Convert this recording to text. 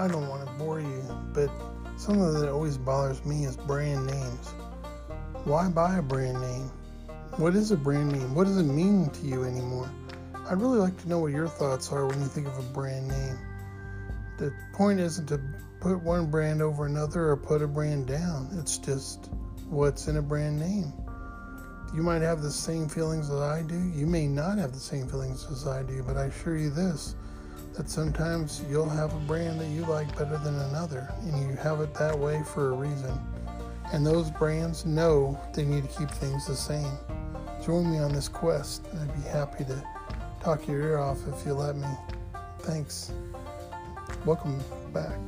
I don't want to bore you, but something that always bothers me is brand names. Why buy a brand name? What is a brand name? What does it mean to you anymore? I'd really like to know what your thoughts are when you think of a brand name. The point isn't to put one brand over another or put a brand down, it's just what's in a brand name. You might have the same feelings as I do. You may not have the same feelings as I do, but I assure you this that sometimes you'll have a brand that you like better than another, and you have it that way for a reason. And those brands know they need to keep things the same. Join me on this quest, and I'd be happy to talk your ear off if you let me. Thanks. Welcome back.